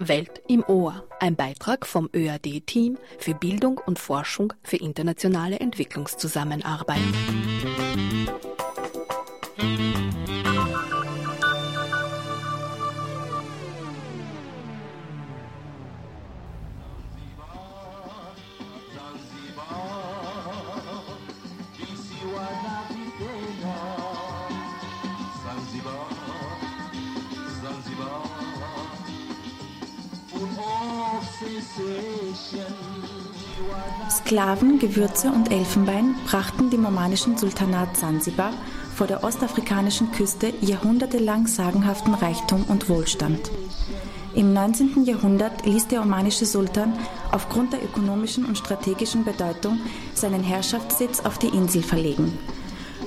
Welt im Ohr, ein Beitrag vom ÖAD-Team für Bildung und Forschung für internationale Entwicklungszusammenarbeit. Sklaven, Gewürze und Elfenbein brachten dem omanischen Sultanat Sansibar vor der ostafrikanischen Küste jahrhundertelang sagenhaften Reichtum und Wohlstand. Im 19. Jahrhundert ließ der omanische Sultan aufgrund der ökonomischen und strategischen Bedeutung seinen Herrschaftssitz auf die Insel verlegen.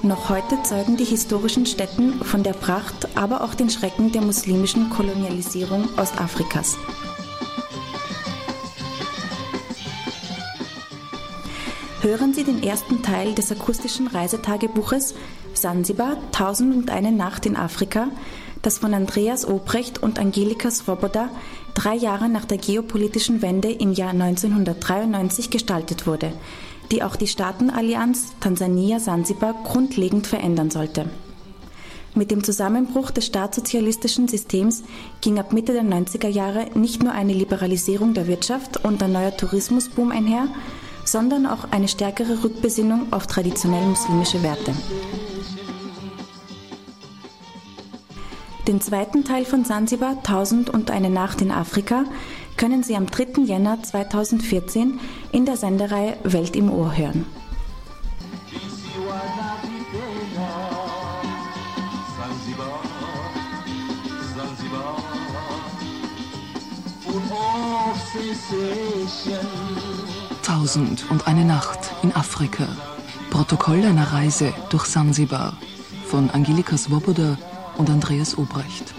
Noch heute zeugen die historischen Stätten von der Pracht, aber auch den Schrecken der muslimischen Kolonialisierung Ostafrikas. Hören Sie den ersten Teil des akustischen Reisetagebuches Sansibar, Tausend und eine Nacht in Afrika, das von Andreas Obrecht und Angelika Svoboda drei Jahre nach der geopolitischen Wende im Jahr 1993 gestaltet wurde, die auch die Staatenallianz Tansania-Sansibar grundlegend verändern sollte. Mit dem Zusammenbruch des staatssozialistischen Systems ging ab Mitte der 90er Jahre nicht nur eine Liberalisierung der Wirtschaft und ein neuer Tourismusboom einher, sondern auch eine stärkere Rückbesinnung auf traditionell muslimische Werte. Den zweiten Teil von Sansibar, 1000 und eine Nacht in Afrika, können Sie am 3. Jänner 2014 in der Sendereihe Welt im Ohr hören. Tausend und eine Nacht in Afrika. Protokoll einer Reise durch Sansibar von Angelika Svoboda und Andreas Obrecht.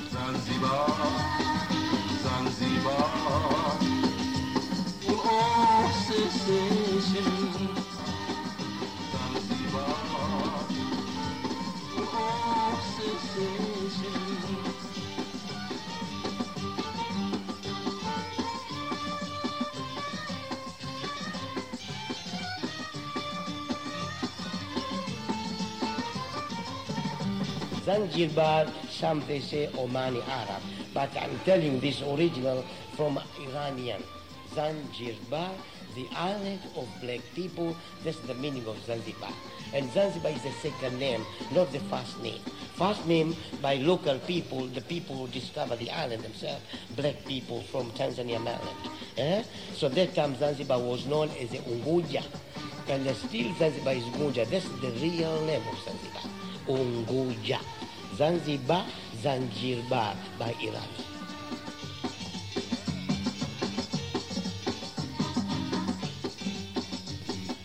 Zanzibar, some they say Omani Arab, but I'm telling this original from Iranian. Zanzibar, the island of black people, that's the meaning of Zanzibar. And Zanzibar is the second name, not the first name. First name by local people, the people who discovered the island themselves, black people from Tanzania mainland. Eh? So that time Zanzibar was known as the Unguja. And still Zanzibar is Unguja. That's the real name of Zanzibar. Unguja. Zanzibar, Zanzibar by Iran.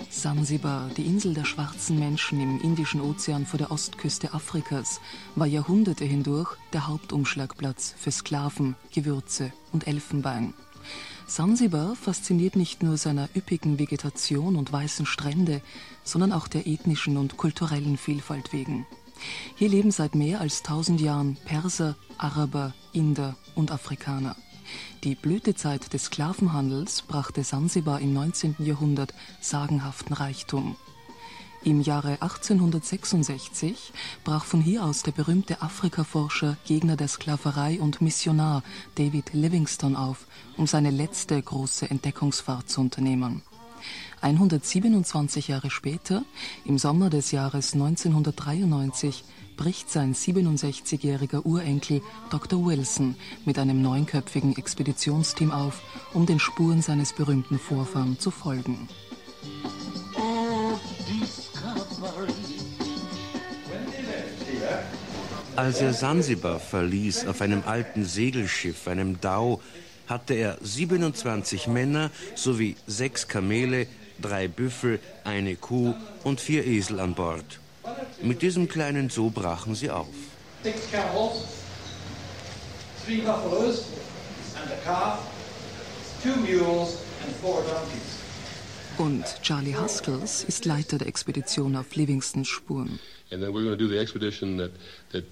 Sansibar, die Insel der schwarzen Menschen im Indischen Ozean vor der Ostküste Afrikas, war Jahrhunderte hindurch der Hauptumschlagplatz für Sklaven, Gewürze und Elfenbein. Sansibar fasziniert nicht nur seiner üppigen Vegetation und weißen Strände, sondern auch der ethnischen und kulturellen Vielfalt wegen. Hier leben seit mehr als tausend Jahren Perser, Araber, Inder und Afrikaner. Die Blütezeit des Sklavenhandels brachte Sansibar im 19. Jahrhundert sagenhaften Reichtum. Im Jahre 1866 brach von hier aus der berühmte Afrikaforscher, Gegner der Sklaverei und Missionar David Livingstone auf, um seine letzte große Entdeckungsfahrt zu unternehmen. 127 Jahre später, im Sommer des Jahres 1993, bricht sein 67-jähriger Urenkel Dr. Wilson mit einem neunköpfigen Expeditionsteam auf, um den Spuren seines berühmten Vorfahren zu folgen. Als er Sansibar verließ auf einem alten Segelschiff, einem Dau, hatte er 27 Männer sowie sechs Kamele, drei Büffel, eine Kuh und vier Esel an Bord. Mit diesem kleinen Zoo brachen sie auf. Und Charlie Huskels ist Leiter der Expedition auf Livingstons Spuren. And then we're going to do the expedition that, that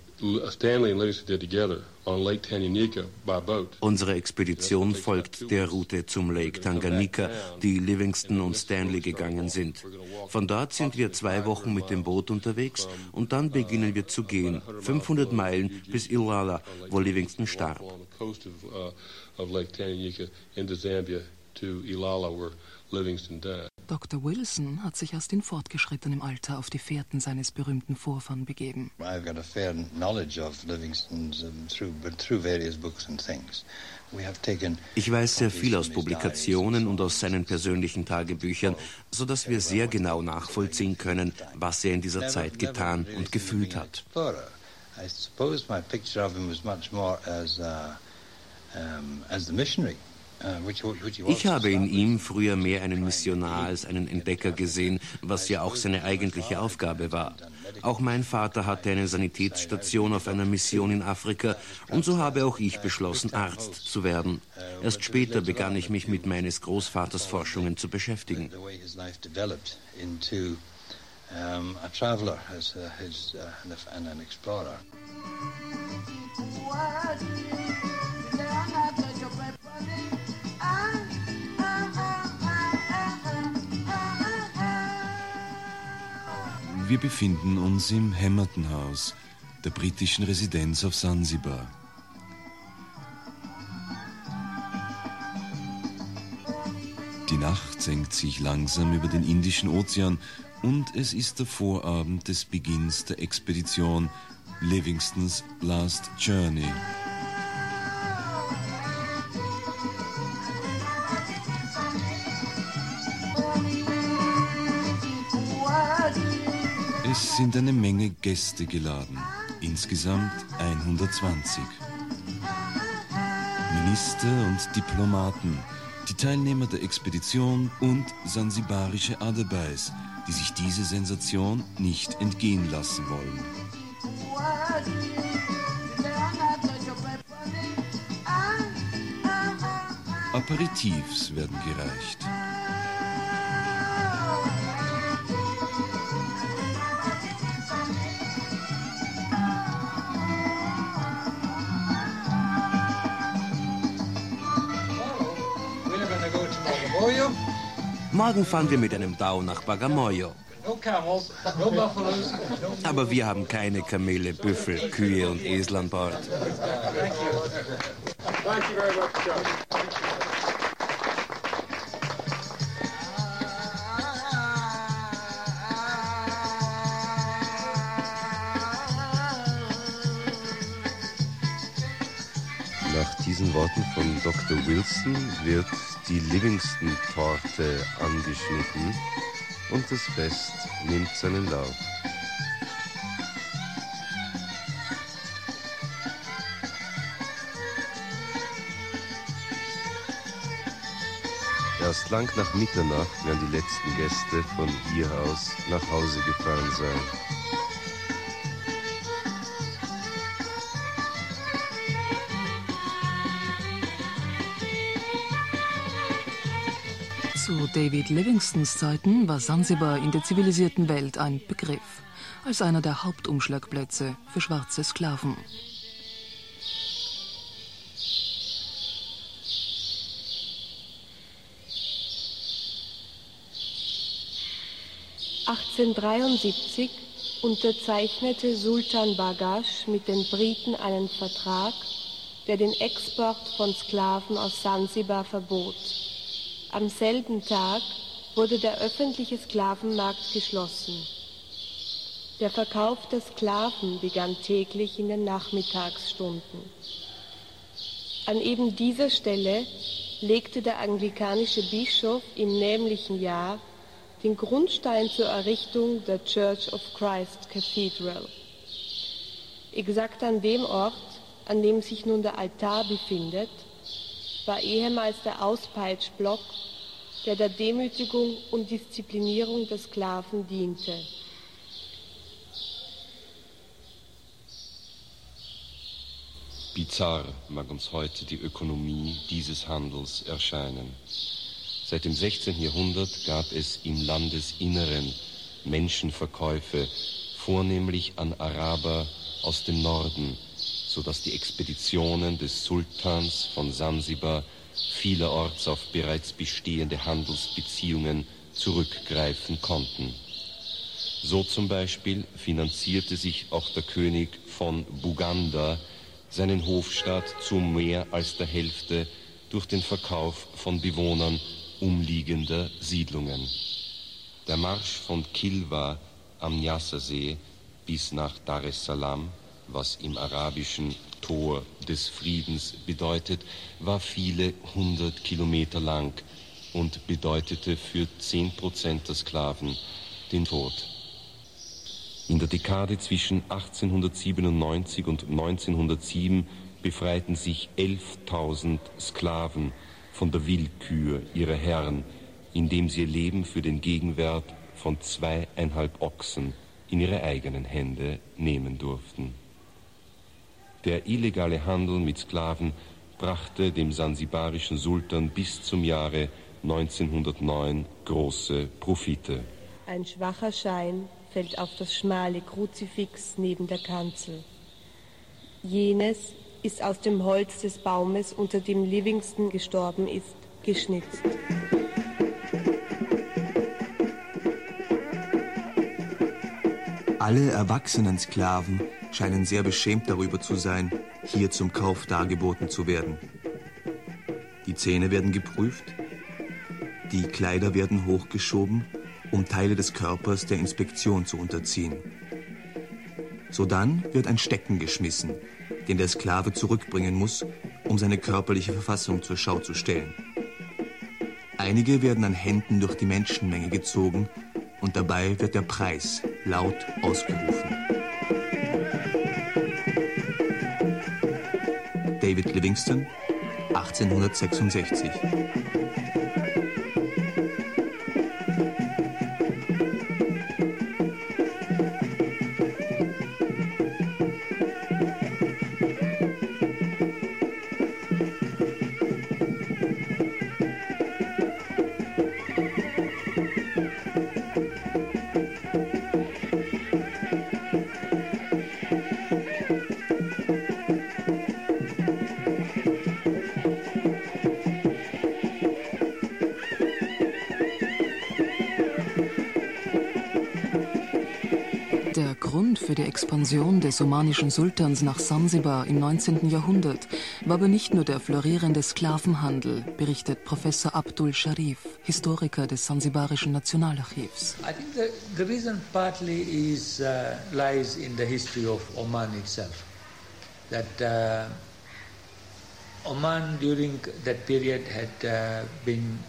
Stanley and Livingston did together Unsere Expedition folgt der Route zum Lake Tanganyika, die Livingston und Stanley gegangen sind. Von dort sind wir zwei Wochen mit dem Boot unterwegs und dann beginnen wir zu gehen, 500 Meilen bis Ilala, wo Livingston starb. Livingston died. Dr. Wilson hat sich erst in fortgeschrittenem Alter auf die Fährten seines berühmten Vorfahren begeben. I've got a fair knowledge of Livingston's um, through, but through various books and things. Ich weiß sehr viel aus Publikationen und aus seinen persönlichen Tagebüchern, so dass wir sehr genau nachvollziehen können, was er in dieser Zeit getan und gefühlt hat. I suppose my picture of him was much more as, uh, um, as the missionary. Ich habe in ihm früher mehr einen Missionar als einen Entdecker gesehen, was ja auch seine eigentliche Aufgabe war. Auch mein Vater hatte eine Sanitätsstation auf einer Mission in Afrika und so habe auch ich beschlossen, Arzt zu werden. Erst später begann ich mich mit meines Großvaters Forschungen zu beschäftigen. Wir befinden uns im Hamilton House, der britischen Residenz auf Sansibar. Die Nacht senkt sich langsam über den Indischen Ozean und es ist der Vorabend des Beginns der Expedition Livingstons Last Journey. Es sind eine Menge Gäste geladen, insgesamt 120. Minister und Diplomaten, die Teilnehmer der Expedition und sansibarische Adebais, die sich diese Sensation nicht entgehen lassen wollen. Aperitifs werden gereicht. Morgen fahren wir mit einem Dau nach Bagamoyo. Aber wir haben keine Kamele, Büffel, Kühe und Esel an Bord. Nach diesen Worten von Dr. Wilson wird die Livingston-Torte angeschnitten und das Fest nimmt seinen Lauf. Erst lang nach Mitternacht werden die letzten Gäste von hier aus nach Hause gefahren sein. David Livingstons Zeiten war Sansibar in der zivilisierten Welt ein Begriff, als einer der Hauptumschlagplätze für schwarze Sklaven. (1873) unterzeichnete Sultan Bagash mit den Briten einen Vertrag, der den Export von Sklaven aus Sansibar verbot am selben Tag wurde der öffentliche Sklavenmarkt geschlossen. Der Verkauf der Sklaven begann täglich in den Nachmittagsstunden. An eben dieser Stelle legte der anglikanische Bischof im nämlichen Jahr den Grundstein zur Errichtung der Church of Christ Cathedral. Exakt an dem Ort, an dem sich nun der Altar befindet, war ehemals der Auspeitschblock, der der Demütigung und Disziplinierung der Sklaven diente. Bizarr mag uns heute die Ökonomie dieses Handels erscheinen. Seit dem 16. Jahrhundert gab es im Landesinneren Menschenverkäufe, vornehmlich an Araber aus dem Norden, sodass die Expeditionen des Sultans von Sansibar vielerorts auf bereits bestehende Handelsbeziehungen zurückgreifen konnten. So zum Beispiel finanzierte sich auch der König von Buganda seinen Hofstaat zu mehr als der Hälfte durch den Verkauf von Bewohnern umliegender Siedlungen. Der Marsch von Kilwa am Nyassa-See bis nach Dar es Salaam, was im arabischen Tor des Friedens bedeutet, war viele hundert Kilometer lang und bedeutete für zehn Prozent der Sklaven den Tod. In der Dekade zwischen 1897 und 1907 befreiten sich 11.000 Sklaven von der Willkür ihrer Herren, indem sie ihr Leben für den Gegenwert von zweieinhalb Ochsen in ihre eigenen Hände nehmen durften. Der illegale Handel mit Sklaven brachte dem sansibarischen Sultan bis zum Jahre 1909 große Profite. Ein schwacher Schein fällt auf das schmale Kruzifix neben der Kanzel. Jenes ist aus dem Holz des Baumes, unter dem Livingston gestorben ist, geschnitzt. Alle erwachsenen Sklaven scheinen sehr beschämt darüber zu sein, hier zum Kauf dargeboten zu werden. Die Zähne werden geprüft, die Kleider werden hochgeschoben, um Teile des Körpers der Inspektion zu unterziehen. Sodann wird ein Stecken geschmissen, den der Sklave zurückbringen muss, um seine körperliche Verfassung zur Schau zu stellen. Einige werden an Händen durch die Menschenmenge gezogen und dabei wird der Preis laut ausgerufen. David Livingston, 1866. des omanischen Sultans nach Sansibar im 19. Jahrhundert war aber nicht nur der florierende Sklavenhandel, berichtet Professor Abdul Sharif, Historiker des Sansibarischen Nationalarchivs. I think the, the reason partly is, uh, lies in the history of Oman itself. That uh, Oman during that period had uh, been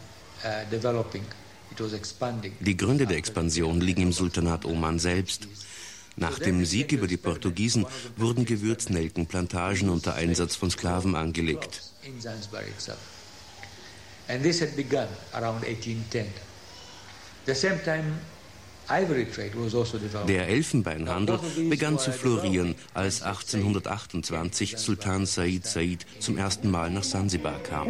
uh, developing. Die Gründe der Expansion liegen im Sultanat Oman selbst. Nach dem Sieg über die Portugiesen wurden Gewürznelkenplantagen unter Einsatz von Sklaven angelegt. And this had begun around 1810. The same time also der Elfenbeinhandel begann zu florieren, als 1828 Sultan Said Said zum ersten Mal nach Sansibar kam.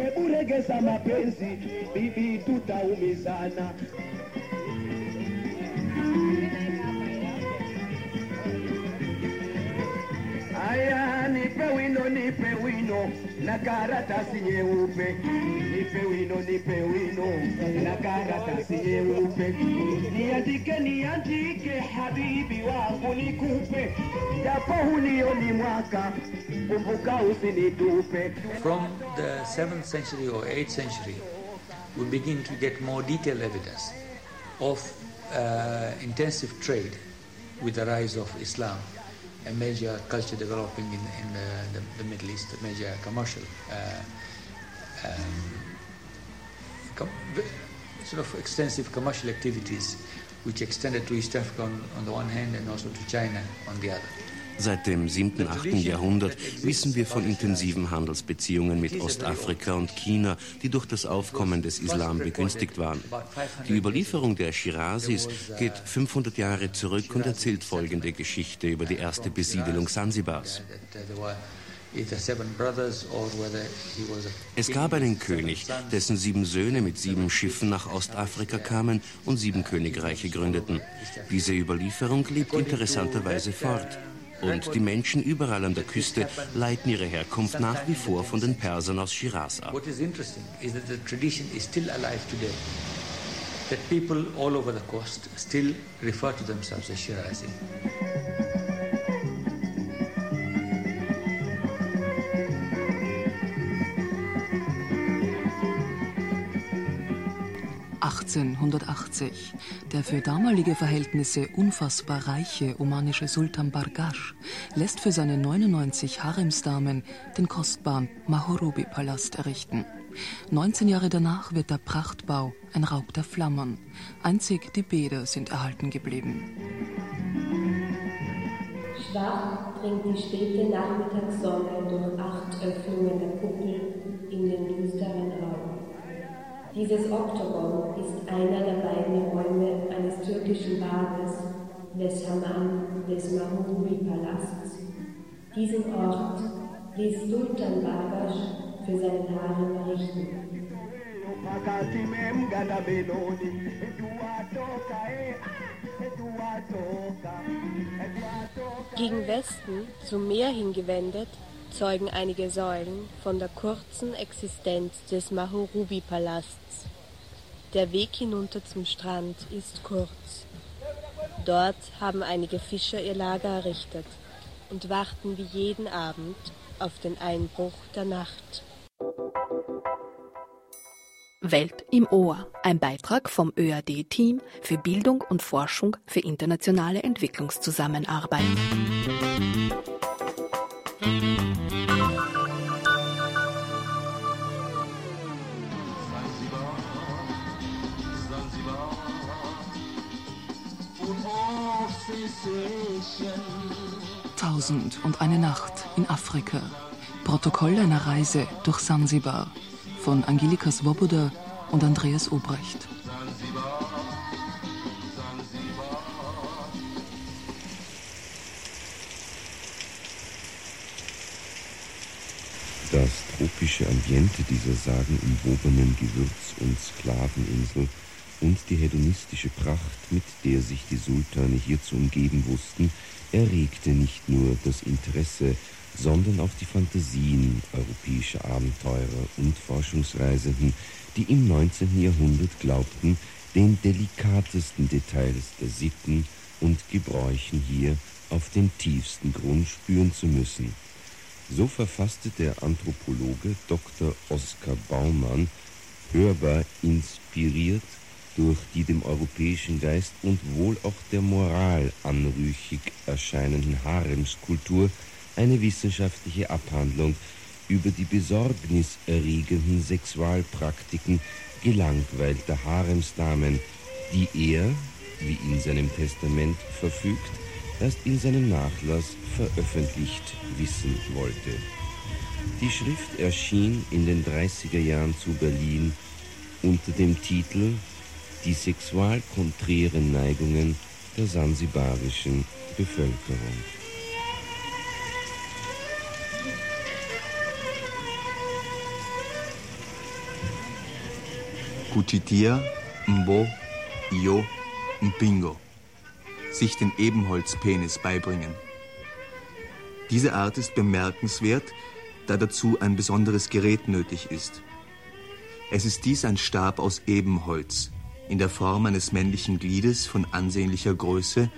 Nipe wino, nipe wino. Na karatasi nyeupe, nipe wino, nipe wino. Na karatasi nyeupe, niandike, niandike habibi wangu nikupe, japo mwaka, kumbuka usinitupe. From the 7th century or 8th century, we begin to get more detailed evidence of uh, intensive trade with the rise of Islam a major culture developing in, in the, the, the Middle East, a major commercial, uh, um, sort of extensive commercial activities which extended to East Africa on, on the one hand and also to China on the other. Seit dem 7. 8. Jahrhundert wissen wir von intensiven Handelsbeziehungen mit Ostafrika und China, die durch das Aufkommen des Islam begünstigt waren. Die Überlieferung der Shirazis geht 500 Jahre zurück und erzählt folgende Geschichte über die erste Besiedelung Sansibars. Es gab einen König, dessen sieben Söhne mit sieben Schiffen nach Ostafrika kamen und sieben Königreiche gründeten. Diese Überlieferung lebt interessanterweise fort. Und die Menschen überall an der Küste leiten ihre Herkunft nach wie vor von den Persern aus Shiraz ab. That people all over the coast still refer to themselves as Shirazi. 1880. Der für damalige Verhältnisse unfassbar reiche omanische Sultan Bargash lässt für seine 99 Haremsdamen den kostbaren Mahorubi-Palast errichten. 19 Jahre danach wird der Prachtbau ein Raub der Flammern. Einzig die Bäder sind erhalten geblieben. Schwach dringt die späte Nachmittagssonne durch acht Öffnungen der Kuppel in den düsteren. Dieses Oktogon ist einer der beiden Räume eines türkischen Bades, des Hammam des Mahmudi-Palasts. Diesen Ort ließ Sultan Barbash für seinen Harem errichten. Gegen Westen, zum Meer hingewendet, zeugen einige Säulen von der kurzen Existenz des Mahurubi-Palasts. Der Weg hinunter zum Strand ist kurz. Dort haben einige Fischer ihr Lager errichtet und warten wie jeden Abend auf den Einbruch der Nacht. Welt im Ohr, ein Beitrag vom ÖAD-Team für Bildung und Forschung für internationale Entwicklungszusammenarbeit. Tausend und eine Nacht in Afrika. Protokoll einer Reise durch Sansibar von Angelika Svoboda und Andreas Obrecht. Das tropische Ambiente dieser sagenumwobenen Gewürz- und Sklaveninsel und die hedonistische Pracht, mit der sich die Sultane hier zu umgeben wussten, erregte nicht nur das Interesse, sondern auch die Fantasien europäischer Abenteurer und Forschungsreisenden, die im 19. Jahrhundert glaubten, den delikatesten Details der Sitten und Gebräuchen hier auf den tiefsten Grund spüren zu müssen. So verfasste der Anthropologe Dr. Oskar Baumann, hörbar inspiriert durch die dem europäischen Geist und wohl auch der Moral anrüchig erscheinenden Haremskultur eine wissenschaftliche Abhandlung über die besorgniserregenden Sexualpraktiken gelangweilter Haremsdamen, die er, wie in seinem Testament verfügt, erst in seinem Nachlass veröffentlicht wissen wollte. Die Schrift erschien in den 30er Jahren zu Berlin unter dem Titel die sexualkonträren Neigungen der sansibarischen Bevölkerung. Kuchitia, Mbo, Io, Mpingo. Sich den Ebenholzpenis beibringen. Diese Art ist bemerkenswert, da dazu ein besonderes Gerät nötig ist. Es ist dies ein Stab aus Ebenholz, in der Form eines männlichen Gliedes von ansehnlicher Größe,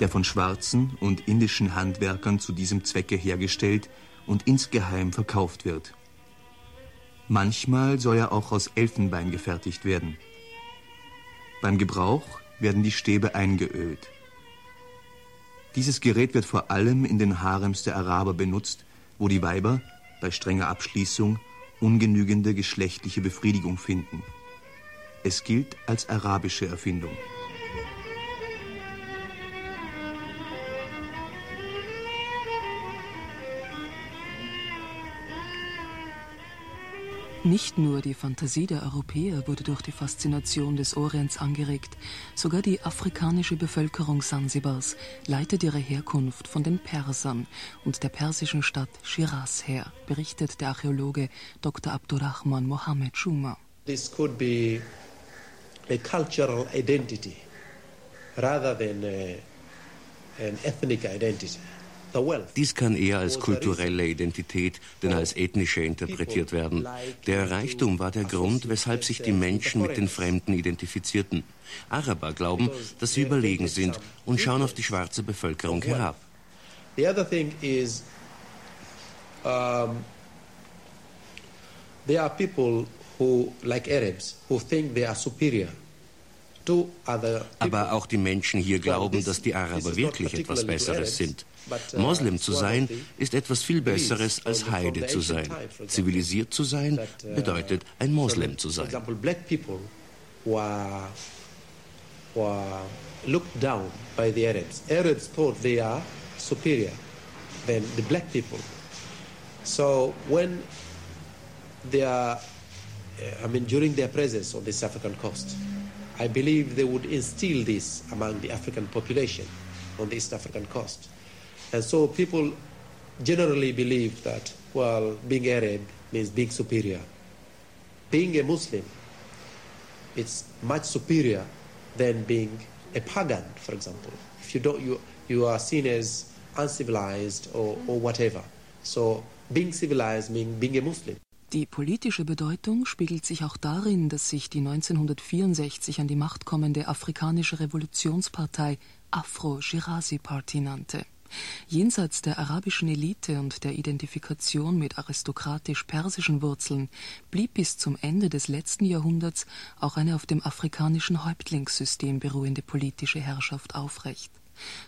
der von schwarzen und indischen Handwerkern zu diesem Zwecke hergestellt und insgeheim verkauft wird. Manchmal soll er auch aus Elfenbein gefertigt werden. Beim Gebrauch werden die Stäbe eingeölt. Dieses Gerät wird vor allem in den Harems der Araber benutzt, wo die Weiber bei strenger Abschließung ungenügende geschlechtliche Befriedigung finden. Es gilt als arabische Erfindung. Nicht nur die Fantasie der Europäer wurde durch die Faszination des Orients angeregt, sogar die afrikanische Bevölkerung Sansibars leitet ihre Herkunft von den Persern und der persischen Stadt Shiraz her, berichtet der Archäologe Dr. Abdurrahman Mohammed Schuma. This could be a cultural identity rather than a, an ethnic identity. Dies kann eher als kulturelle Identität denn als ethnische interpretiert werden. Der Reichtum war der Grund, weshalb sich die Menschen mit den Fremden identifizierten. Araber glauben, dass sie überlegen sind und schauen auf die schwarze Bevölkerung herab. The other thing is, um, there are people who, like Arabs, who think they are superior. Aber auch die Menschen hier glauben, dass die Araber wirklich etwas Besseres sind. Moslem zu sein ist etwas viel Besseres als Heide zu sein. Zivilisiert zu sein bedeutet ein Moslem zu sein. looked down by the Arabs. Arabs thought they are superior than the black people. So when they are, Uh, I mean, during their presence on this African coast, I believe they would instill this among the African population on the East African coast. And so people generally believe that, well, being Arab means being superior. Being a Muslim, it's much superior than being a pagan, for example. If you don't, you, you are seen as uncivilized or, or whatever. So being civilized means being a Muslim. Die politische Bedeutung spiegelt sich auch darin, dass sich die 1964 an die Macht kommende afrikanische Revolutionspartei Afro-Shirazi Party nannte. Jenseits der arabischen Elite und der Identifikation mit aristokratisch-persischen Wurzeln blieb bis zum Ende des letzten Jahrhunderts auch eine auf dem afrikanischen Häuptlingssystem beruhende politische Herrschaft aufrecht.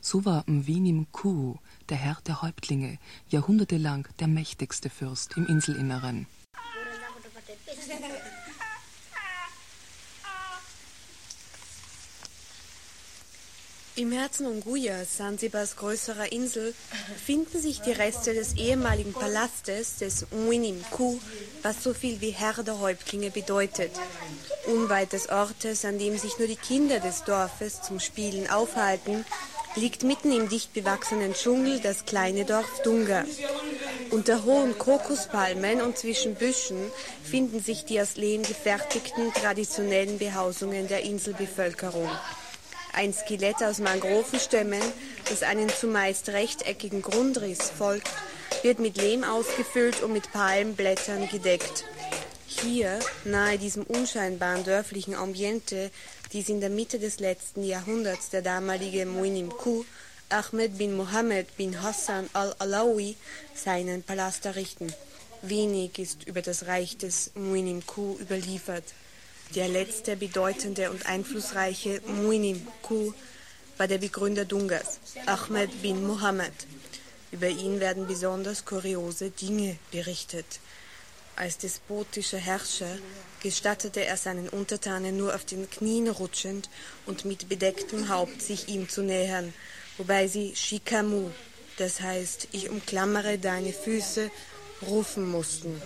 So war Mvini Mkuu, der Herr der Häuptlinge, jahrhundertelang der mächtigste Fürst im Inselinneren. Im Herzen Unguyas, Sansibars größerer Insel, finden sich die Reste des ehemaligen Palastes des Mwinim Ku, was so viel wie Herr der Häuptlinge bedeutet. Unweit des Ortes, an dem sich nur die Kinder des Dorfes zum Spielen aufhalten, liegt mitten im dicht bewachsenen Dschungel das kleine Dorf Dunga. Unter hohen Kokospalmen und zwischen Büschen finden sich die aus Lehm gefertigten traditionellen Behausungen der Inselbevölkerung. Ein Skelett aus Mangrovenstämmen, das einen zumeist rechteckigen Grundriss folgt, wird mit Lehm ausgefüllt und mit Palmblättern gedeckt. Hier, nahe diesem unscheinbaren dörflichen Ambiente, dies in der Mitte des letzten Jahrhunderts der damalige Muinim Ku, Ahmed bin Mohammed bin Hassan al-Alawi, seinen Palast errichten. Wenig ist über das Reich des Muinim Ku überliefert. Der letzte bedeutende und einflussreiche Muinim Ku war der Begründer Dungas, Ahmed bin Mohammed. Über ihn werden besonders kuriose Dinge berichtet. Als despotischer Herrscher gestattete er seinen Untertanen nur auf den Knien rutschend und mit bedecktem Haupt sich ihm zu nähern, wobei sie Shikamu, das heißt, ich umklammere deine Füße, rufen mussten.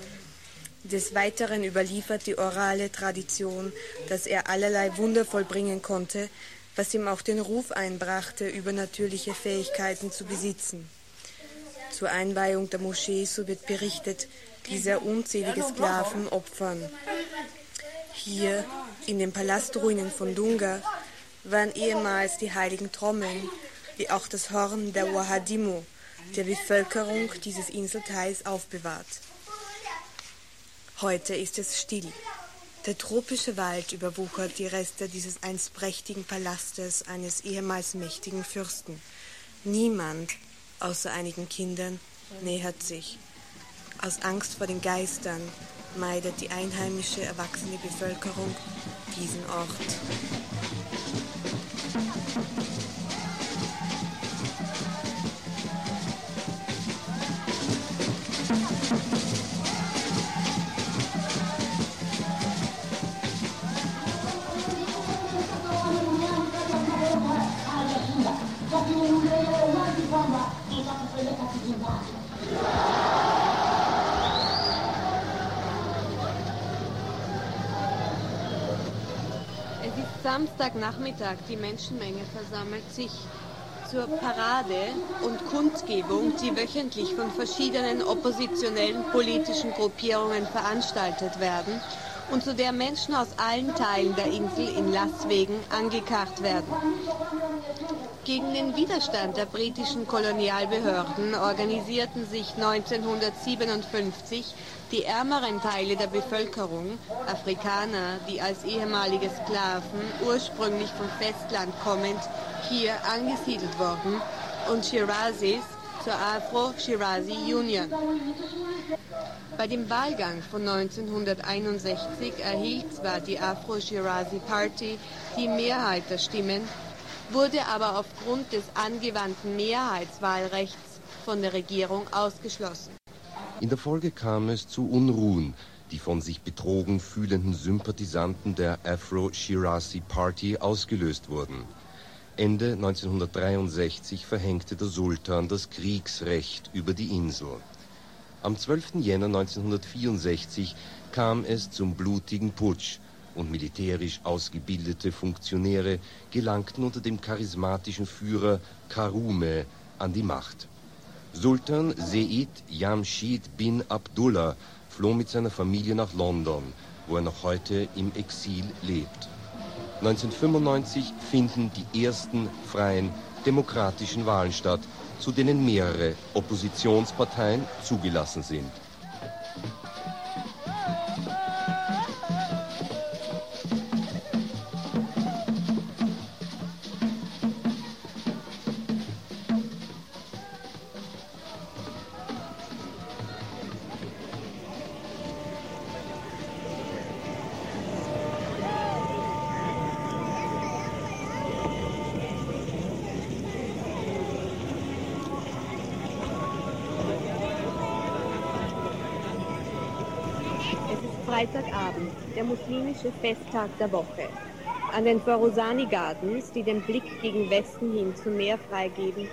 Des Weiteren überliefert die orale Tradition, dass er allerlei Wunder vollbringen konnte, was ihm auch den Ruf einbrachte, übernatürliche Fähigkeiten zu besitzen. Zur Einweihung der Moschee, so wird berichtet, ließ er unzählige Sklaven opfern. Hier, in den Palastruinen von Dunga, waren ehemals die heiligen Trommeln, wie auch das Horn der Wahadimu, der Bevölkerung dieses Inselteils aufbewahrt. Heute ist es still. Der tropische Wald überwuchert die Reste dieses einst prächtigen Palastes eines ehemals mächtigen Fürsten. Niemand, außer einigen Kindern, nähert sich. Aus Angst vor den Geistern meidet die einheimische erwachsene Bevölkerung diesen Ort. Samstagnachmittag. Die Menschenmenge versammelt sich zur Parade und Kundgebung, die wöchentlich von verschiedenen oppositionellen politischen Gruppierungen veranstaltet werden, und zu der Menschen aus allen Teilen der Insel in Lastwegen angekarrt werden. Gegen den Widerstand der britischen Kolonialbehörden organisierten sich 1957 die ärmeren Teile der Bevölkerung, Afrikaner, die als ehemalige Sklaven ursprünglich vom Festland kommend hier angesiedelt wurden, und Shirazis zur Afro-Shirazi Union. Bei dem Wahlgang von 1961 erhielt zwar die Afro-Shirazi Party die Mehrheit der Stimmen, wurde aber aufgrund des angewandten Mehrheitswahlrechts von der Regierung ausgeschlossen. In der Folge kam es zu Unruhen, die von sich betrogen fühlenden Sympathisanten der Afro-Shirazi Party ausgelöst wurden. Ende 1963 verhängte der Sultan das Kriegsrecht über die Insel. Am 12. Jänner 1964 kam es zum blutigen Putsch und militärisch ausgebildete Funktionäre gelangten unter dem charismatischen Führer Karume an die Macht. Sultan Seid Jamshid bin Abdullah floh mit seiner Familie nach London, wo er noch heute im Exil lebt. 1995 finden die ersten freien demokratischen Wahlen statt, zu denen mehrere Oppositionsparteien zugelassen sind. Freitagabend, der muslimische Festtag der Woche. An den Forosani Gardens, die den Blick gegen Westen hin zum Meer freigeben,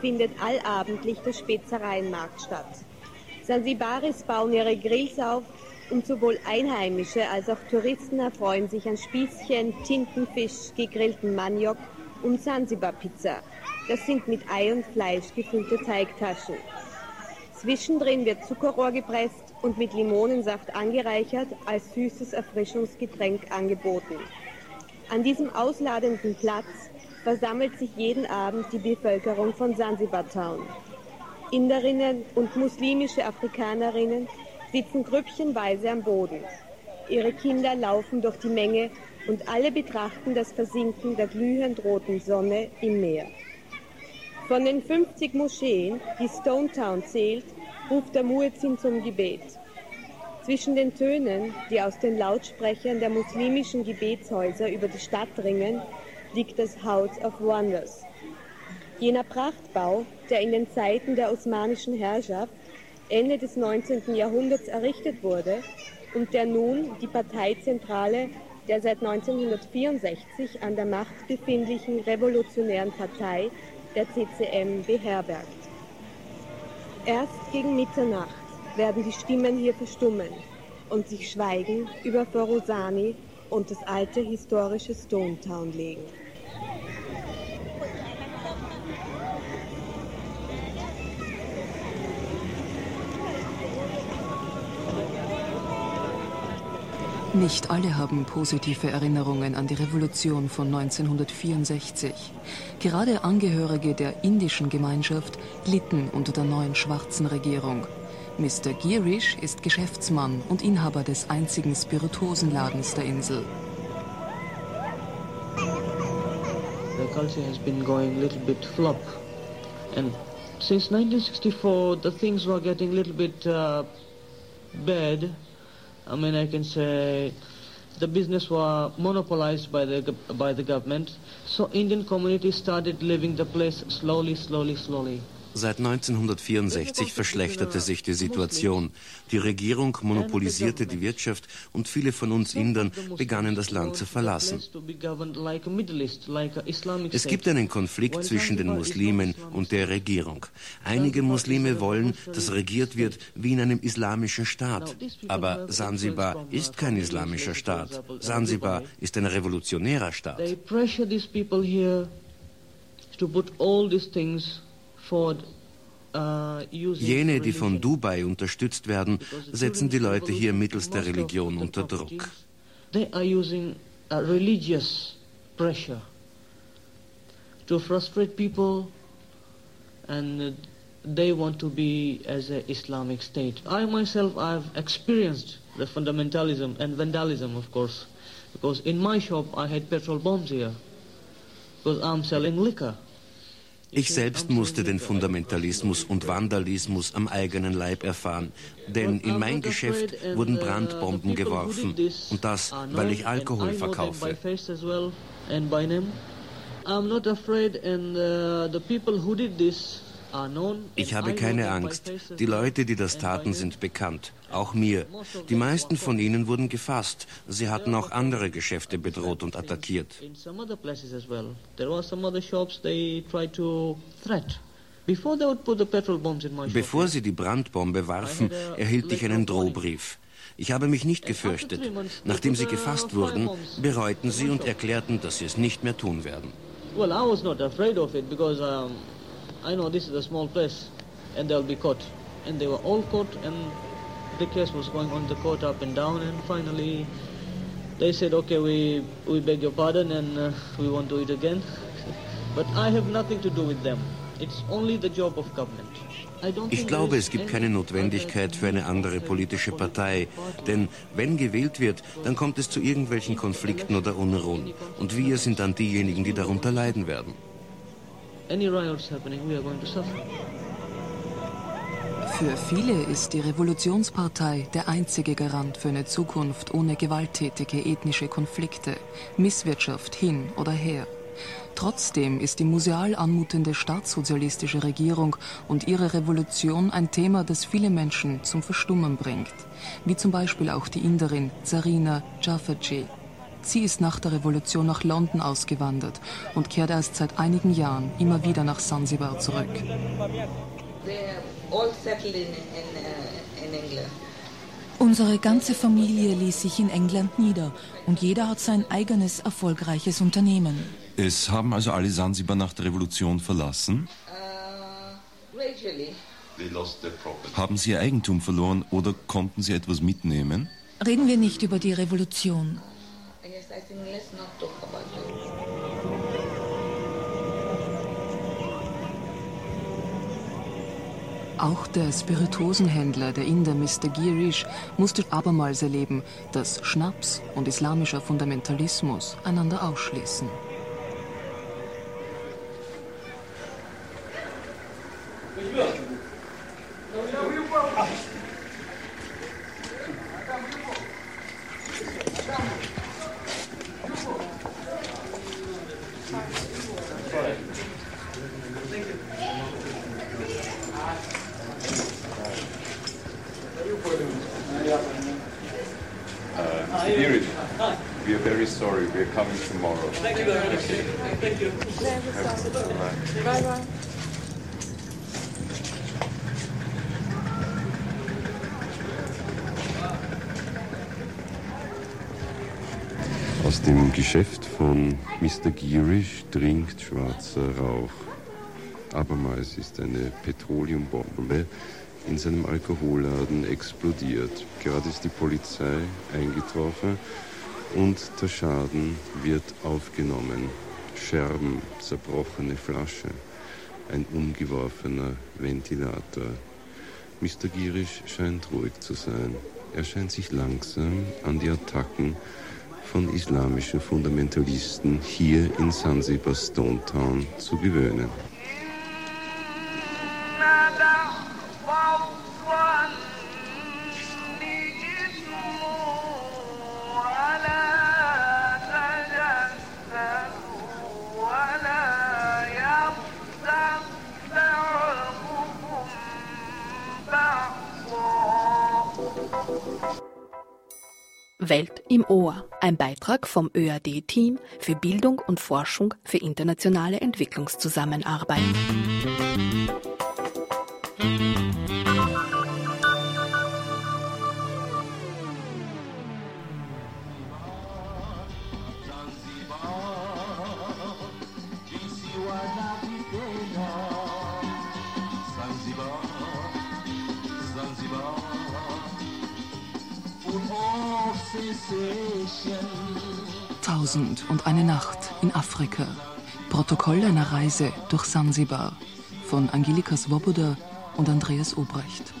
findet allabendlich der Spezereienmarkt statt. Sansibaris bauen ihre Grills auf und sowohl Einheimische als auch Touristen erfreuen sich an Spießchen, Tintenfisch, gegrillten Maniok und Sansibar-Pizza. Das sind mit Ei und Fleisch gefüllte Teigtaschen. Zwischendrin wird Zuckerrohr gepresst und mit Limonensaft angereichert als süßes Erfrischungsgetränk angeboten. An diesem ausladenden Platz versammelt sich jeden Abend die Bevölkerung von Zanzibar Town. Inderinnen und muslimische Afrikanerinnen sitzen grüppchenweise am Boden. Ihre Kinder laufen durch die Menge und alle betrachten das Versinken der glühend roten Sonne im Meer. Von den 50 Moscheen, die Stone Town zählt, ruft der Muezzin zum Gebet. Zwischen den Tönen, die aus den Lautsprechern der muslimischen Gebetshäuser über die Stadt dringen, liegt das House of Wonders. Jener Prachtbau, der in den Zeiten der osmanischen Herrschaft Ende des 19. Jahrhunderts errichtet wurde und der nun die Parteizentrale der seit 1964 an der Macht befindlichen Revolutionären Partei, der CCM, beherbergt. Erst gegen Mitternacht werden die Stimmen hier verstummen und sich Schweigen über Forosani und das alte historische Stone Town legen. Nicht alle haben positive Erinnerungen an die Revolution von 1964. Gerade Angehörige der indischen Gemeinschaft litten unter der neuen schwarzen Regierung. Mr. Gierish ist Geschäftsmann und Inhaber des einzigen Spirituosenladens der Insel. The culture has been going a little bit flop. And since 1964, the things were getting a little bit uh, bad. I mean, I can say the business were monopolized by the by the government. So Indian community started leaving the place slowly, slowly, slowly. Seit 1964 verschlechterte sich die Situation. Die Regierung monopolisierte die Wirtschaft und viele von uns Indern begannen das Land zu verlassen. Es gibt einen Konflikt zwischen den Muslimen und der Regierung. Einige Muslime wollen, dass regiert wird wie in einem islamischen Staat. Aber Sansibar ist kein islamischer Staat. Sansibar ist ein revolutionärer Staat. Jene, die von Dubai unterstützt werden, setzen die Leute hier mittels der Religion unter Druck. They are using uh, religious pressure to frustrate people and uh, they want to be as an Islamic state. I myself, I've experienced the fundamentalism and vandalism, of course, because in my shop I had petrol bombs here, because I'm selling liquor. Ich selbst musste den Fundamentalismus und Vandalismus am eigenen Leib erfahren, denn in mein Geschäft wurden Brandbomben geworfen und das, weil ich Alkohol verkaufe. I'm not afraid and uh, the people who did this ich habe keine Angst. Die Leute, die das taten, sind bekannt. Auch mir. Die meisten von ihnen wurden gefasst. Sie hatten auch andere Geschäfte bedroht und attackiert. Bevor sie die Brandbombe warfen, erhielt ich einen Drohbrief. Ich habe mich nicht gefürchtet. Nachdem sie gefasst wurden, bereuten sie und erklärten, dass sie es nicht mehr tun werden. Well, I was not afraid of it because um, I know this is a small place and they'll be caught. And they were all caught and the case was going on the court up and down and finally they said, okay, we, we beg your pardon and uh, we won't do it again. but I have nothing to do with them. It's only the job of government. Ich glaube, es gibt keine Notwendigkeit für eine andere politische Partei, denn wenn gewählt wird, dann kommt es zu irgendwelchen Konflikten oder Unruhen. Und wir sind dann diejenigen, die darunter leiden werden any riots happening, we are going to suffer. Für viele ist die Revolutionspartei der einzige Garant für eine Zukunft ohne gewalttätige ethnische Konflikte, Misswirtschaft hin oder her. Trotzdem ist die museal anmutende staatssozialistische Regierung und ihre Revolution ein Thema, das viele Menschen zum Verstummen bringt, wie zum Beispiel auch die Inderin Zarina Jaferci, Sie ist nach der Revolution nach London ausgewandert und kehrt erst seit einigen Jahren immer wieder nach Sansibar zurück. Unsere ganze Familie ließ sich in England nieder und jeder hat sein eigenes erfolgreiches Unternehmen. Es haben also alle Sansibar nach der Revolution verlassen? Haben sie ihr Eigentum verloren oder konnten sie etwas mitnehmen? Reden wir nicht über die Revolution. I think let's not talk about it. Auch der Spirituosenhändler, der Inder Mr. Girish, musste abermals erleben, dass Schnaps und islamischer Fundamentalismus einander ausschließen. Geschäft von Mr. Dringt schwarzer Rauch. Abermals ist eine Petroleumbombe in seinem Alkoholladen explodiert. Gerade ist die Polizei eingetroffen und der Schaden wird aufgenommen. Scherben, zerbrochene Flasche, ein umgeworfener Ventilator. Mr. Girish scheint ruhig zu sein. Er scheint sich langsam an die Attacken von islamischen Fundamentalisten hier in Sansibar Stone Town zu gewöhnen. Welt im Ohr, ein Beitrag vom ÖAD-Team für Bildung und Forschung für internationale Entwicklungszusammenarbeit. Tausend und eine Nacht in Afrika. Protokoll einer Reise durch Sansibar von Angelika Svoboda und Andreas Obrecht.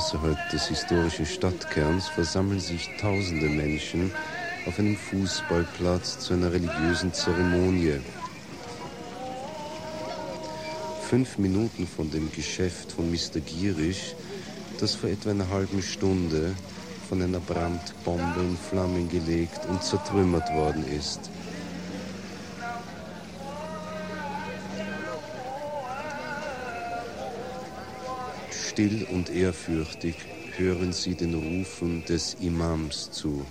Außerhalb des historischen Stadtkerns versammeln sich tausende Menschen auf einem Fußballplatz zu einer religiösen Zeremonie. Fünf Minuten von dem Geschäft von Mr. Gierisch, das vor etwa einer halben Stunde von einer Brandbombe in Flammen gelegt und zertrümmert worden ist. Still und ehrfürchtig hören sie den Rufen des Imams zu.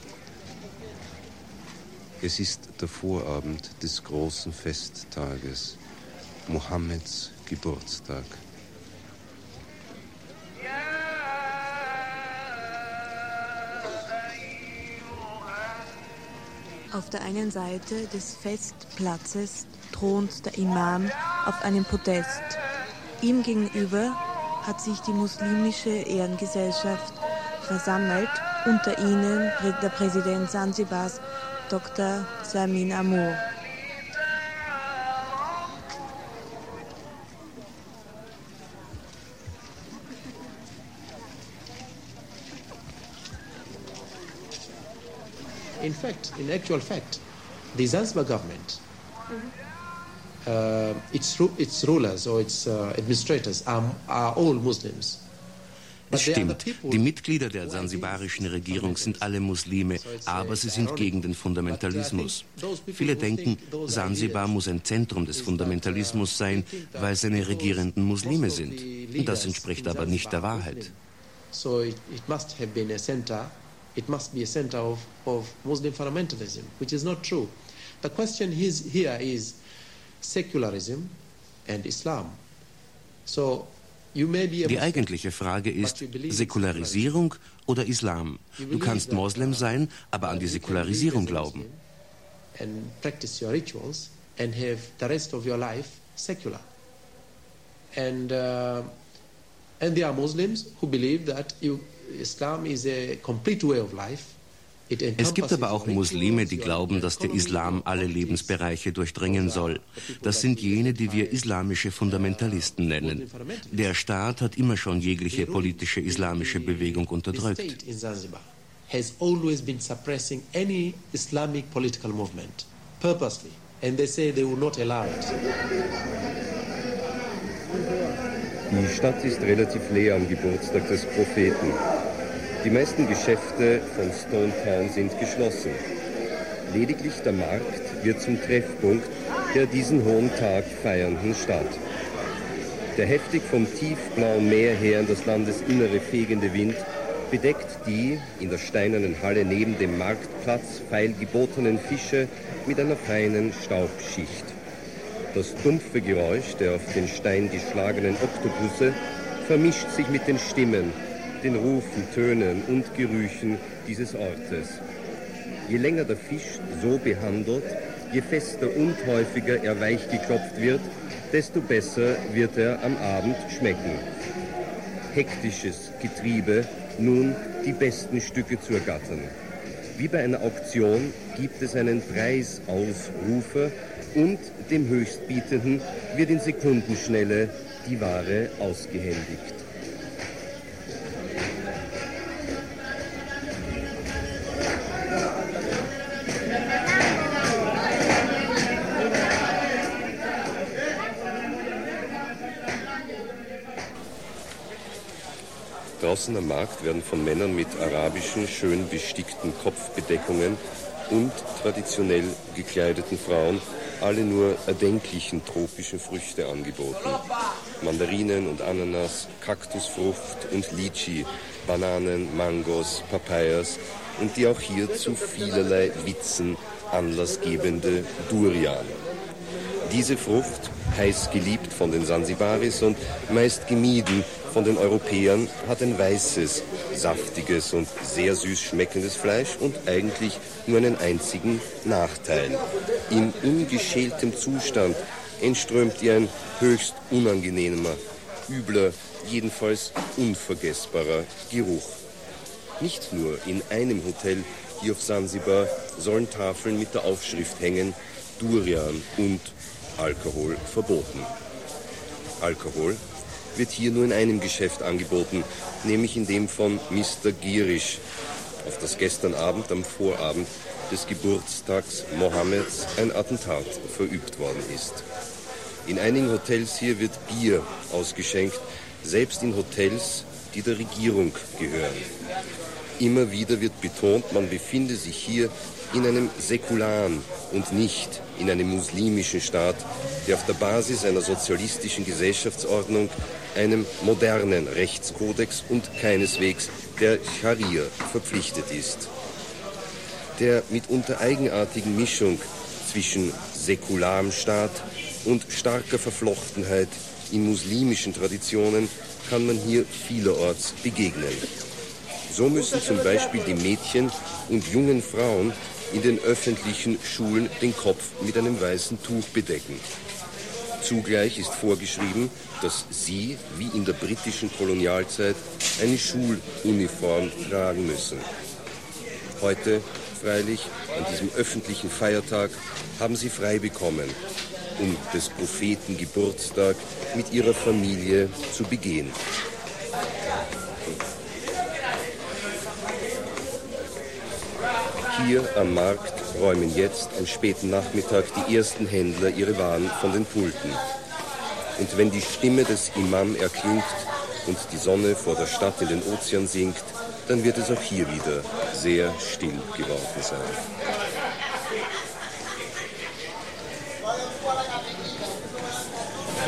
Es ist der Vorabend des großen Festtages, Mohammeds Geburtstag. Auf der einen Seite des Festplatzes thront der Imam auf einem Podest. Ihm gegenüber hat sich die muslimische Ehrengesellschaft versammelt, unter ihnen der Präsident Zanzibars, Dr. Samin Amour. In fact, in actual fact, the Zanzibar government uh, its, its rulers or its uh, administrators are, are all Muslims. Es stimmt, die Mitglieder der sansibarischen Regierung sind alle Muslime, aber sie sind gegen den Fundamentalismus. Viele denken, Sansibar muss ein Zentrum des Fundamentalismus sein, weil seine Regierenden Muslime sind. Das entspricht aber nicht der Wahrheit. So it, it must have been a center, it must be a center of, of Muslim fundamentalism, which is not true. The question is, here is secularism and Islam. So die eigentliche Frage ist Säkularisierung oder Islam. Du kannst Moslem sein, aber an die Säkularisierung glauben. And practice your rituals and have the rest of your life secular. And, uh, and there are Muslims who believe that you, Islam is a complete way of life es gibt aber auch Muslime, die glauben, dass der Islam alle Lebensbereiche durchdringen soll. Das sind jene, die wir islamische Fundamentalisten nennen. Der Staat hat immer schon jegliche politische islamische Bewegung unterdrückt. has always been suppressing any Islamic political movement purposely and they say they will not allow it. Die Stadt ist relativ leer am Geburtstag des Propheten. Die meisten Geschäfte von Stone Town sind geschlossen. Lediglich der Markt wird zum Treffpunkt der diesen hohen Tag feiernden Stadt. Der heftig vom tiefblauen Meer her in das Landesinnere fegende Wind bedeckt die in der steinernen Halle neben dem Marktplatz feilgebotenen Fische mit einer feinen Staubschicht. Das dumpfe Geräusch der auf den Stein geschlagenen Oktopusse vermischt sich mit den Stimmen den Rufen, Tönen und Gerüchen dieses Ortes. Je länger der Fisch so behandelt, je fester und häufiger er weich geklopft wird, desto besser wird er am Abend schmecken. Hektisches Getriebe, nun die besten Stücke zu ergattern. Wie bei einer Auktion gibt es einen Preisausrufer und dem Höchstbietenden wird in Sekundenschnelle die Ware ausgehändigt. Am Markt werden von Männern mit arabischen, schön bestickten Kopfbedeckungen und traditionell gekleideten Frauen alle nur erdenklichen tropischen Früchte angeboten. Mandarinen und Ananas, Kaktusfrucht und Litchi, Bananen, Mangos, Papayas und die auch hier zu vielerlei Witzen anlassgebende Durian. Diese Frucht, heiß geliebt von den Sansibaris und meist gemieden von den Europäern, hat ein weißes, saftiges und sehr süß schmeckendes Fleisch und eigentlich nur einen einzigen Nachteil. In ungeschältem Zustand entströmt ihr ein höchst unangenehmer, übler, jedenfalls unvergessbarer Geruch. Nicht nur in einem Hotel hier auf Sansibar sollen Tafeln mit der Aufschrift hängen, Durian und Alkohol verboten. Alkohol wird hier nur in einem Geschäft angeboten, nämlich in dem von Mr. Gierisch, auf das gestern Abend am Vorabend des Geburtstags Mohammeds ein Attentat verübt worden ist. In einigen Hotels hier wird Bier ausgeschenkt, selbst in Hotels, die der Regierung gehören. Immer wieder wird betont, man befinde sich hier in einem säkularen und nicht in einem muslimischen Staat, der auf der Basis einer sozialistischen Gesellschaftsordnung, einem modernen Rechtskodex und keineswegs der Scharia verpflichtet ist. Der mitunter eigenartigen Mischung zwischen säkularem Staat und starker Verflochtenheit in muslimischen Traditionen kann man hier vielerorts begegnen. So müssen zum Beispiel die Mädchen und jungen Frauen in den öffentlichen Schulen den Kopf mit einem weißen Tuch bedecken. Zugleich ist vorgeschrieben, dass sie, wie in der britischen Kolonialzeit, eine Schuluniform tragen müssen. Heute, freilich, an diesem öffentlichen Feiertag, haben sie frei bekommen, um des Propheten Geburtstag mit ihrer Familie zu begehen. Hier am Markt räumen jetzt am späten Nachmittag die ersten Händler ihre Waren von den Pulten. Und wenn die Stimme des Imam erklingt und die Sonne vor der Stadt in den Ozean sinkt, dann wird es auch hier wieder sehr still geworden sein.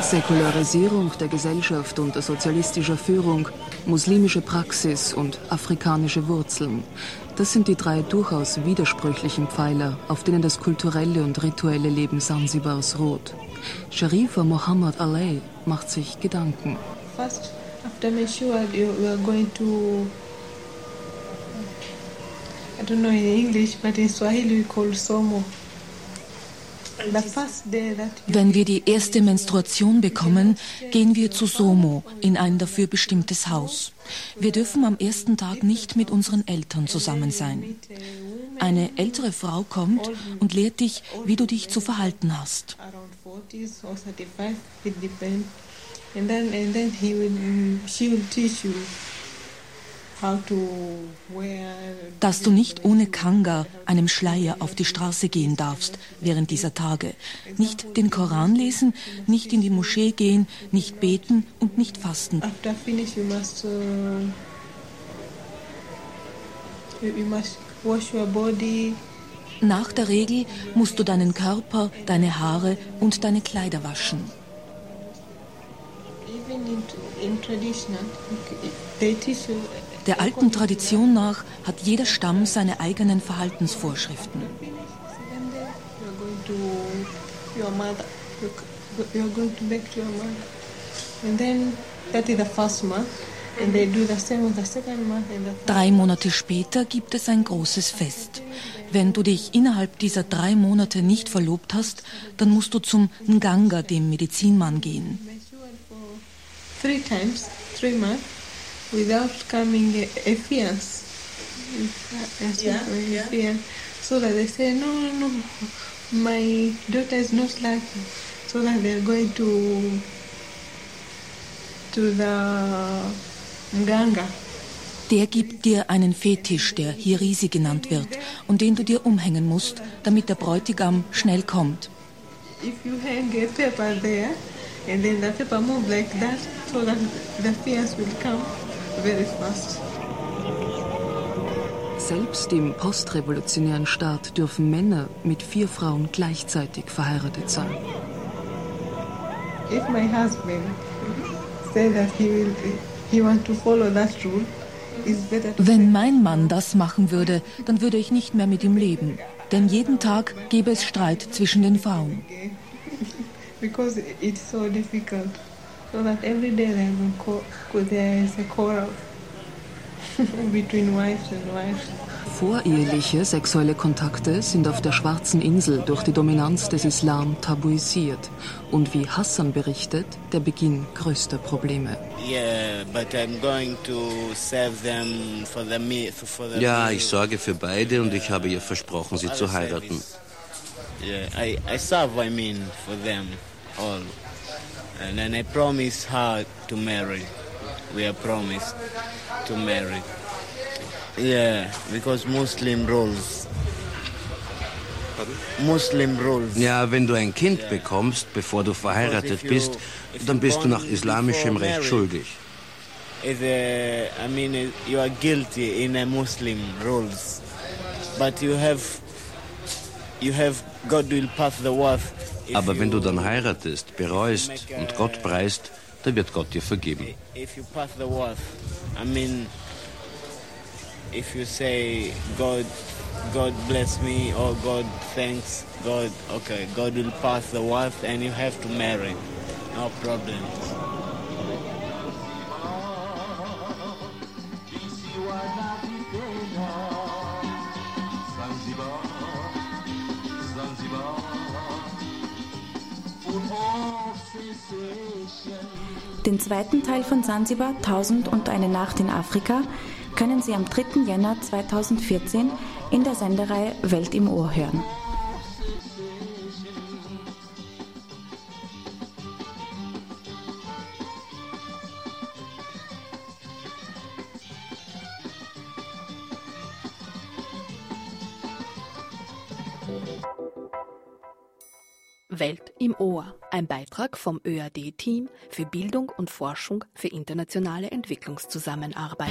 Säkularisierung der Gesellschaft unter sozialistischer Führung, muslimische Praxis und afrikanische Wurzeln. Das sind die drei durchaus widersprüchlichen Pfeiler, auf denen das kulturelle und rituelle Leben Sansibars ruht. Sharifa Mohammed Alay macht sich Gedanken. First, after Meshua, we are going to, I don't know in English, but in Swahili we call Somo. Wenn wir die erste Menstruation bekommen, gehen wir zu Somo in ein dafür bestimmtes Haus. Wir dürfen am ersten Tag nicht mit unseren Eltern zusammen sein. Eine ältere Frau kommt und lehrt dich, wie du dich zu verhalten hast. And then, and then he will, she will teach you dass du nicht ohne Kanga, einem Schleier, auf die Straße gehen darfst während dieser Tage, nicht den Koran lesen, nicht in die Moschee gehen, nicht beten und nicht fasten. Uh, Nach der Regel musst du deinen Körper, deine Haare und deine Kleider waschen. Even in, in traditional, they teach you der alten Tradition nach hat jeder Stamm seine eigenen Verhaltensvorschriften. Drei Monate später gibt es ein großes Fest. Wenn du dich innerhalb dieser drei Monate nicht verlobt hast, dann musst du zum Nganga, dem Medizinmann, gehen. Three times, three months without coming a fiance. Yeah, yeah. So that they say, no, no, no, my daughter is not lucky. So that they're going to to the Mganga. Der gibt dir einen Fetisch, der hier Risi genannt wird und den du dir umhängen musst, damit der Bräutigam schnell kommt. If you hang a paper there and then the paper move like that so that the fiance will come very fast. Selbst im postrevolutionären Staat dürfen Männer mit vier Frauen gleichzeitig verheiratet sein. If my husband said that he will, he want to follow that rule, wenn mein Mann das machen würde, dann würde ich nicht mehr mit ihm leben. Denn jeden Tag gäbe es Streit zwischen den Frauen. Because it's so difficult. So that every day there is a quarrel between wives and wives. Voreheliche sexuelle Kontakte sind auf der Schwarzen Insel durch die Dominanz des Islam tabuisiert und wie Hassan berichtet, der Beginn größter Probleme. Ja, ich sorge für beide und ich habe ihr versprochen, sie zu heiraten. Yeah, I, I serve, I mean, for them all. And then I promise her to marry. We are promised to marry. Yeah, because Muslim rules. Muslim rules. Ja, wenn du ein Kind bekommst, bevor du verheiratet bist, dann bist du nach islamischem Recht schuldig. Is a, I mean, you are guilty in a Muslim rules, but you have, you have, God will pass the worth. Aber wenn du dann heiratest, bereust und Gott preist, dann wird Gott dir vergeben. Worth, I mean, if you say God God bless me or God thanks God okay God will pass the wife and you have to marry no problem Den zweiten Teil von Sansibar, Tausend und eine Nacht in Afrika, können Sie am 3. Jänner 2014 in der Sendereihe Welt im Ohr hören. Welt im Ohr, ein Beitrag vom ÖAD-Team für Bildung und Forschung für internationale Entwicklungszusammenarbeit.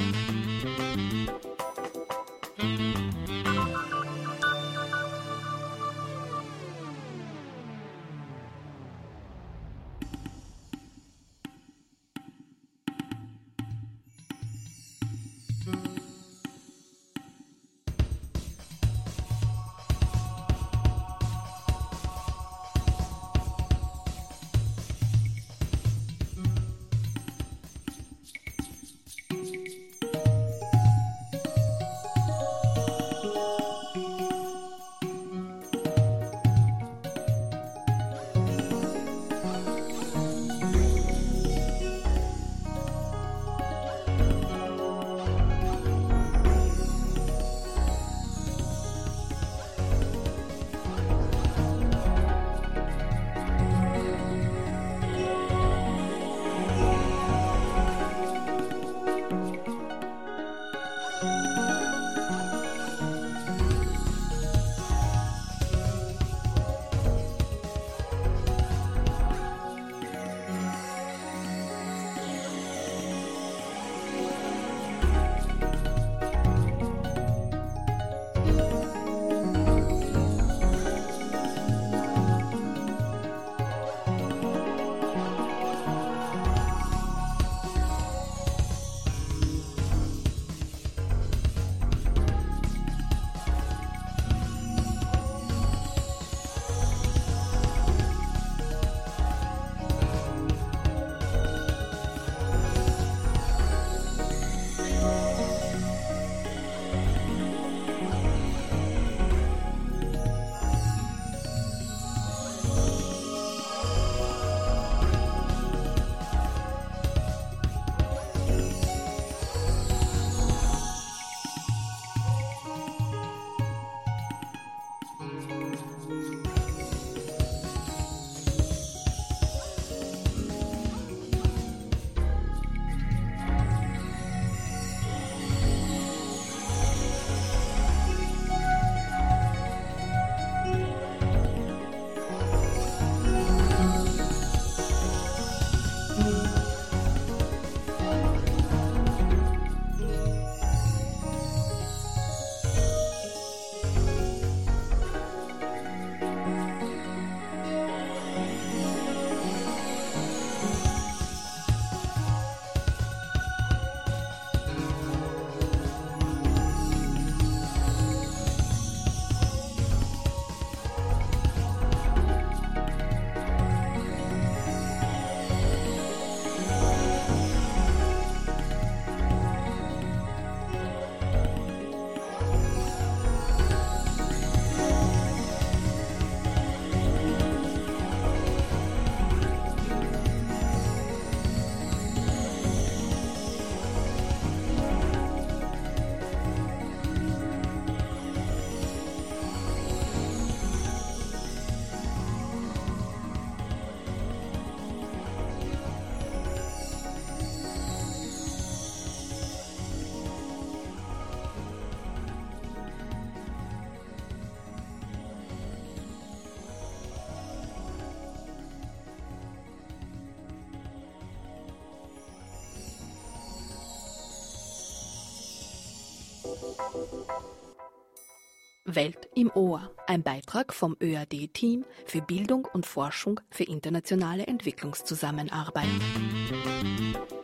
Welt im Ohr, ein Beitrag vom ÖAD-Team für Bildung und Forschung für internationale Entwicklungszusammenarbeit. Welt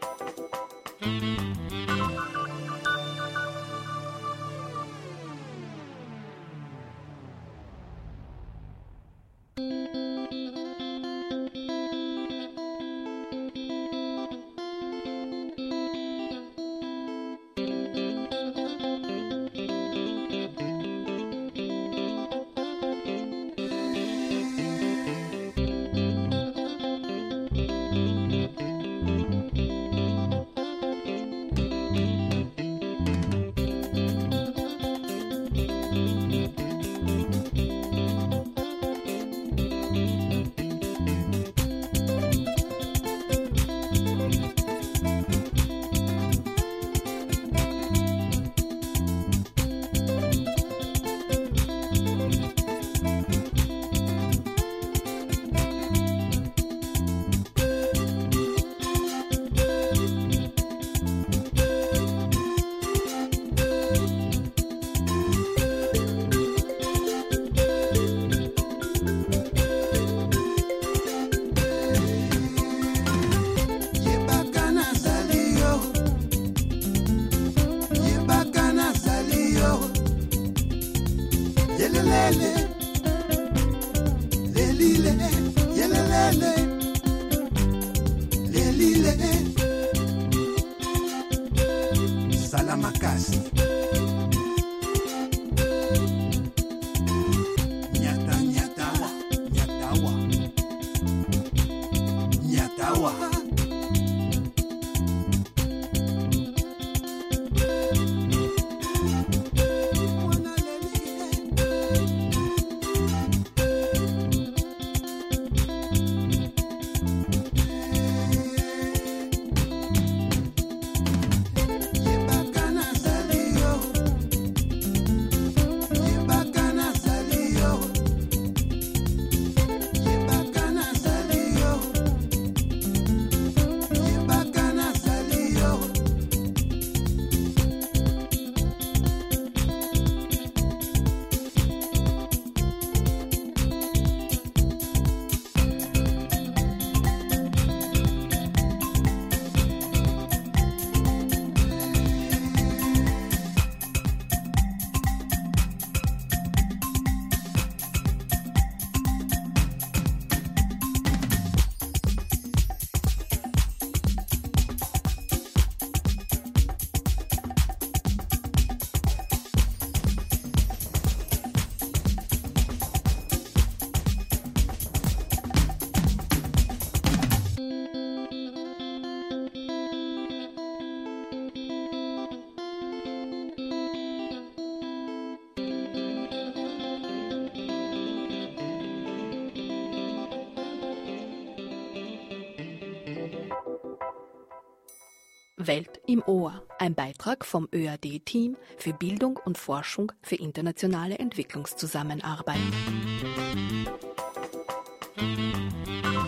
im Ohr, ein Beitrag vom ÖAD-Team für Bildung und Forschung für internationale Entwicklungszusammenarbeit. Welt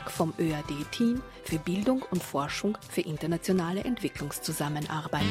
Beitrag vom ÖAD-Team für Bildung und Forschung für internationale Entwicklungszusammenarbeit.